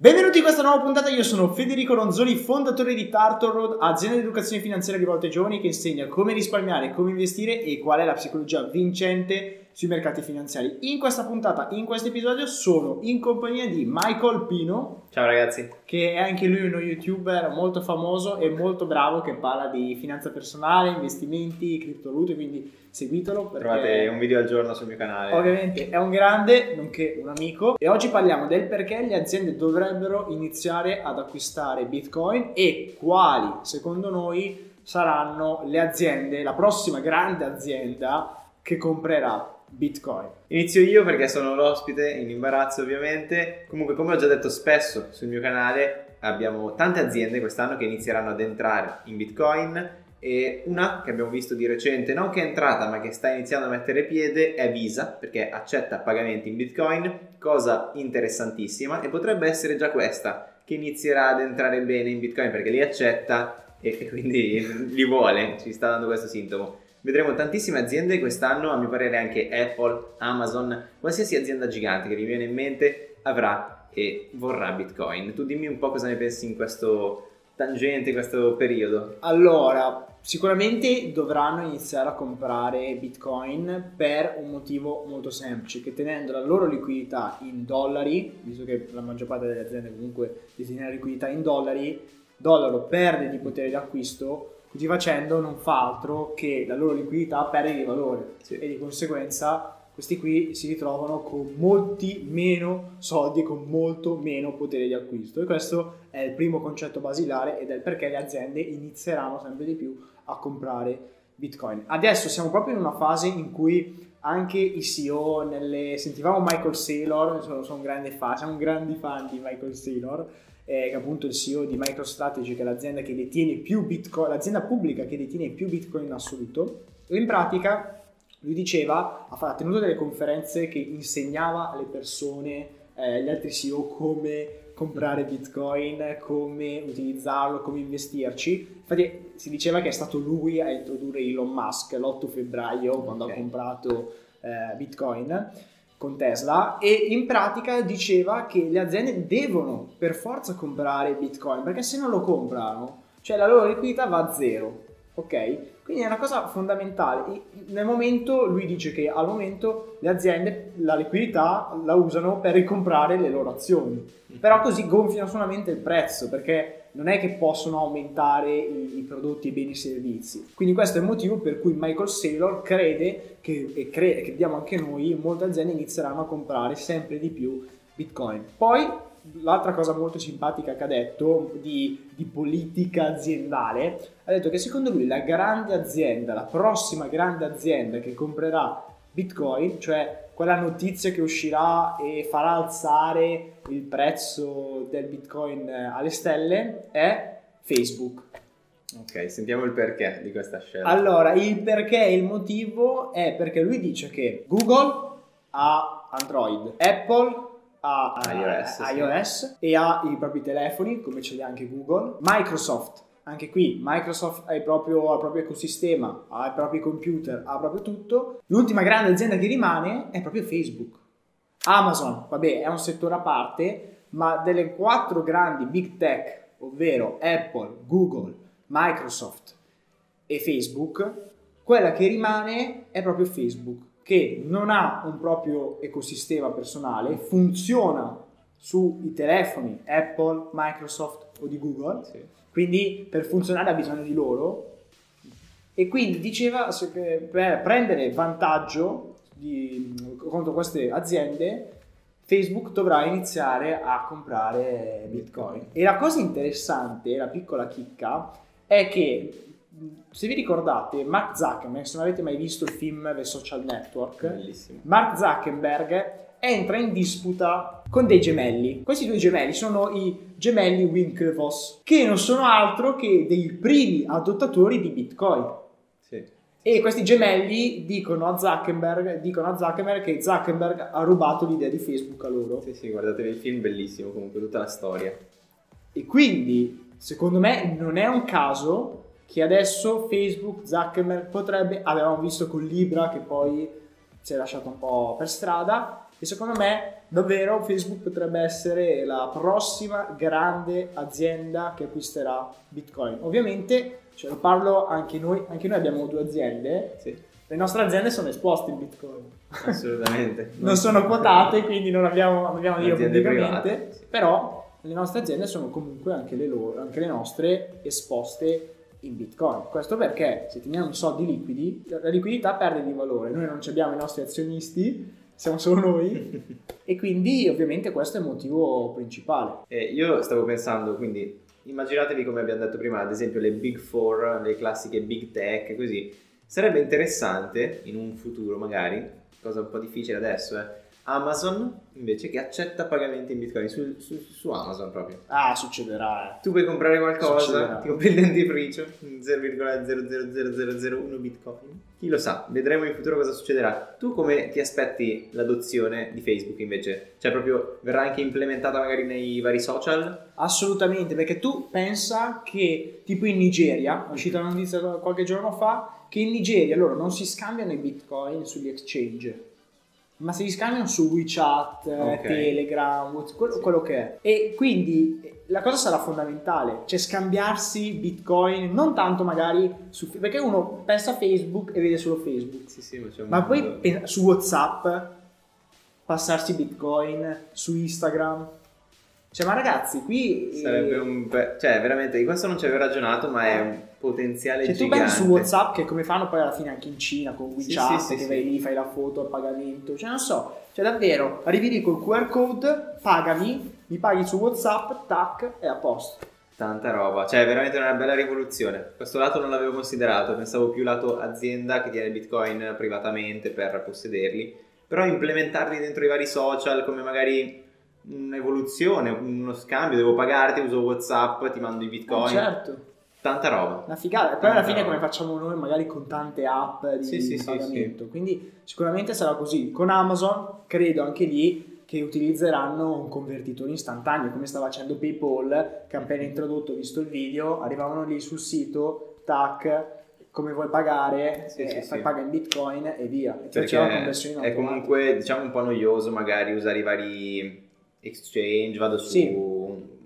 Benvenuti in questa nuova puntata, io sono Federico Ronzoni, fondatore di Tartar Road, azienda di educazione finanziaria rivolta ai giovani che insegna come risparmiare, come investire e qual è la psicologia vincente sui mercati finanziari. In questa puntata, in questo episodio, sono in compagnia di Michael Pino. Ciao ragazzi. Che è anche lui uno youtuber molto famoso e molto bravo che parla di finanza personale, investimenti, criptovalute, quindi seguitelo. Trovate un video al giorno sul mio canale. Ovviamente è un grande, nonché un amico. E oggi parliamo del perché le aziende dovrebbero iniziare ad acquistare Bitcoin e quali, secondo noi, saranno le aziende, la prossima grande azienda che comprerà Bitcoin. Inizio io perché sono l'ospite, in imbarazzo ovviamente. Comunque, come ho già detto spesso sul mio canale, abbiamo tante aziende quest'anno che inizieranno ad entrare in Bitcoin e una che abbiamo visto di recente, non che è entrata ma che sta iniziando a mettere piede, è Visa perché accetta pagamenti in Bitcoin, cosa interessantissima e potrebbe essere già questa che inizierà ad entrare bene in Bitcoin perché li accetta e quindi li vuole, ci sta dando questo sintomo. Vedremo tantissime aziende quest'anno, a mio parere anche Apple, Amazon, qualsiasi azienda gigante che vi viene in mente avrà e vorrà Bitcoin. Tu dimmi un po' cosa ne pensi in questo tangente, in questo periodo. Allora, sicuramente dovranno iniziare a comprare Bitcoin per un motivo molto semplice, che tenendo la loro liquidità in dollari, visto che la maggior parte delle aziende comunque detiene liquidità in dollari, dollaro perde di potere d'acquisto Così facendo non fa altro che la loro liquidità perde di valore sì. e di conseguenza questi qui si ritrovano con molti meno soldi, con molto meno potere di acquisto e questo è il primo concetto basilare ed è perché le aziende inizieranno sempre di più a comprare Bitcoin. Adesso siamo proprio in una fase in cui anche i CEO, nelle... sentivamo Michael Saylor, sono, sono un grande fan, siamo grandi fan di Michael Saylor, eh, appunto il CEO di MicroStrategy, che è l'azienda che detiene più Bitcoin, l'azienda pubblica che detiene più Bitcoin in assoluto. E in pratica lui diceva, ha tenuto delle conferenze che insegnava alle persone, eh, agli altri CEO come comprare Bitcoin, come utilizzarlo, come investirci. Infatti si diceva che è stato lui a introdurre Elon Musk l'8 febbraio quando okay. ha comprato eh, Bitcoin con Tesla e in pratica diceva che le aziende devono per forza comprare Bitcoin perché se non lo comprano, cioè la loro liquidità va a zero, ok? Quindi è una cosa fondamentale. Nel momento lui dice che al momento le aziende la liquidità la usano per ricomprare le loro azioni, però così gonfiano solamente il prezzo perché non è che possono aumentare i, i prodotti, i beni e i servizi. Quindi questo è il motivo per cui Michael Saylor crede che, e crede, crediamo anche noi, molte aziende inizieranno a comprare sempre di più Bitcoin. Poi l'altra cosa molto simpatica che ha detto di, di, politica aziendale, ha detto che secondo lui la grande azienda, la prossima grande azienda che comprerà Bitcoin, cioè quella notizia che uscirà e farà alzare il prezzo del Bitcoin alle stelle è Facebook. Ok, sentiamo il perché di questa scelta. Allora, il perché e il motivo è perché lui dice che Google ha Android, Apple ha iOS, iOS sì. e ha i propri telefoni, come ce li ha anche Google, Microsoft anche qui Microsoft ha il, proprio, ha il proprio ecosistema, ha i propri computer, ha proprio tutto. L'ultima grande azienda che rimane è proprio Facebook. Amazon, vabbè, è un settore a parte, ma delle quattro grandi big tech, ovvero Apple, Google, Microsoft e Facebook, quella che rimane è proprio Facebook, che non ha un proprio ecosistema personale, funziona sui telefoni Apple, Microsoft o di Google, Sì. quindi per funzionare ha bisogno di loro. E quindi diceva che per prendere vantaggio di- contro queste aziende, Facebook dovrà iniziare a comprare Bitcoin. E la cosa interessante, la piccola chicca, è che se vi ricordate, Mark Zuckerberg, se non avete mai visto il film The Social Network, Bellissimo. Mark Zuckerberg entra in disputa con dei gemelli. Questi due gemelli sono i gemelli Winklevoss, che non sono altro che dei primi adottatori di Bitcoin. Sì. E questi gemelli dicono a Zuckerberg, dicono a Zuckerberg che Zuckerberg ha rubato l'idea di Facebook a loro. Sì, sì, guardatevi il film, bellissimo comunque, tutta la storia. E quindi, secondo me, non è un caso che adesso Facebook, Zuckerberg potrebbe, avevamo visto con Libra che poi si è lasciato un po' per strada, e secondo me davvero Facebook potrebbe essere la prossima grande azienda che acquisterà Bitcoin. Ovviamente, ce lo parlo anche noi, anche noi abbiamo due aziende, Sì, le nostre aziende sono esposte in Bitcoin. assolutamente. non sono quotate, quindi non abbiamo, non abbiamo dire pubblicamente, private, sì. però le nostre aziende sono comunque anche le, loro, anche le nostre esposte in Bitcoin. Questo perché se teniamo i soldi liquidi, la liquidità perde di valore. Noi non abbiamo i nostri azionisti, siamo solo noi e quindi ovviamente questo è il motivo principale. Eh, io stavo pensando, quindi immaginatevi come abbiamo detto prima, ad esempio le Big Four, le classiche Big Tech, così. Sarebbe interessante in un futuro magari, cosa un po' difficile adesso, eh, Amazon invece che accetta pagamenti in Bitcoin su, su- su Amazon proprio. Ah, succederà. eh. Tu puoi comprare qualcosa, Succederà. ti compri il dentifricio, 0,00001 Bitcoin. Chi lo sa, vedremo in futuro cosa succederà. Tu come ti aspetti l'adozione di Facebook invece? Cioè proprio verrà anche implementata magari nei vari social? Assolutamente, perché tu pensa che tipo in Nigeria, è uscita una notizia qualche giorno fa, che in Nigeria loro non si scambiano i bitcoin sugli exchange, ma si scambiano su WeChat, eh, Ok. Telegram, quello, Sì. quello che è. E quindi eh, la cosa sarà fondamentale, cioè scambiarsi bitcoin, non tanto magari su... perché uno pensa a Facebook e vede solo Facebook, Sì, sì, ma ma poi pensa- su WhatsApp passarsi bitcoin, su Instagram. Cioè, ma ragazzi, qui... Sarebbe eh, un... be- Cioè, veramente, di questo non ci avevo ragionato, ma è un potenziale Cioè, tu gigante. pensi su WhatsApp che come fanno poi alla fine anche in Cina con WeChat, sì, sì, che sì. vai lì, fai la foto al pagamento. Cioè, non so, cioè davvero, arrivi lì col QR code, pagami, mi paghi su WhatsApp, tac, e a posto. Tanta roba, cioè è veramente una bella rivoluzione. Questo lato non l'avevo considerato, pensavo più lato azienda che tiene bitcoin privatamente per possederli, però implementarli dentro i vari social come magari un'evoluzione, uno scambio, devo pagarti, uso Whatsapp, ti mando i bitcoin, Eh, certo, tanta roba. una figata. E poi alla fine roba. come facciamo noi, magari con tante app di, Sì, sì, di sì, pagamento. Quindi sicuramente sarà così. Con Amazon, credo anche lì che utilizzeranno un convertitore istantaneo, come sta facendo PayPal, che ha appena introdotto, visto il video, arrivavano lì sul sito, tac, come vuoi pagare, Sì, eh, sì, fai sì. paga in bitcoin e via. E Perché conversione è comunque diciamo un po' noioso magari usare i vari exchange, vado su, Sì.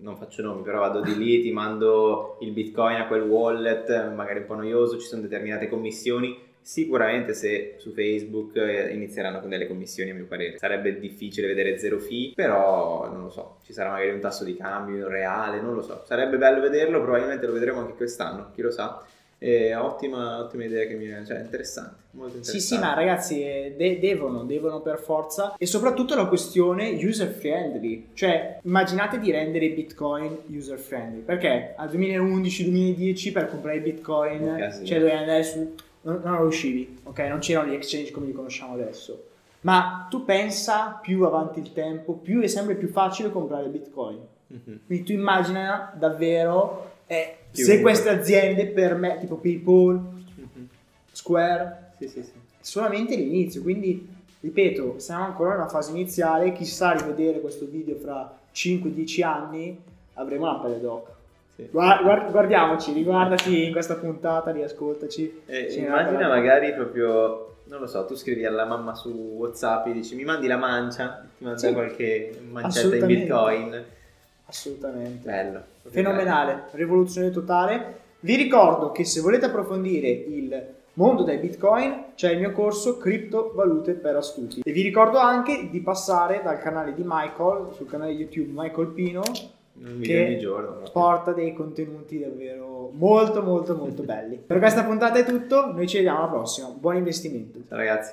non faccio nomi, però vado di lì, ti mando il bitcoin a quel wallet, magari un po' noioso, ci sono determinate commissioni. Sicuramente se su Facebook eh, inizieranno con delle commissioni a mio parere sarebbe difficile vedere zero fee, però non lo so, ci sarà magari un tasso di cambio reale, non lo so, sarebbe bello vederlo, probabilmente lo vedremo anche quest'anno, chi lo sa. Eh, ottima, ottima idea che mi è, cioè interessante, molto Sì, interessante. sì, ma ragazzi eh, de- devono, devono per forza e soprattutto la questione user friendly, cioè immaginate di rendere Bitcoin user friendly, perché al 2011-2010 per comprare Bitcoin cioè dovevi andare su, non, non riuscivi, ok? Non c'erano gli exchange come li conosciamo adesso, ma tu pensa più avanti il tempo, più è sempre più facile comprare Bitcoin, Mhm. quindi tu immagina davvero eh, se queste aziende per me, tipo PayPal, Mhm. Square, Sì, sì, sì. solamente l'inizio. Quindi, ripeto, siamo ancora in una fase iniziale. Chissà rivedere questo video fra 5-10 anni, avremo la pelle d'oca. Sì. Gua- guard- guardiamoci, riguardati in questa puntata, riascoltaci. Eh, immagina magari proprio, non lo so, tu scrivi alla mamma su WhatsApp e dici mi mandi la mancia, ti manda Sì. qualche mancetta in bitcoin. Assolutamente. Bello. Fenomenale, rivoluzione totale. Vi ricordo che se volete approfondire il mondo dei bitcoin c'è il mio corso criptovalute per astuti e vi ricordo anche di passare dal canale di Michael sul canale YouTube Michael Pino Un di giorni. proprio. porta dei contenuti davvero molto molto molto belli per questa puntata è tutto noi ci vediamo alla prossima buon investimento Ciao ragazzi.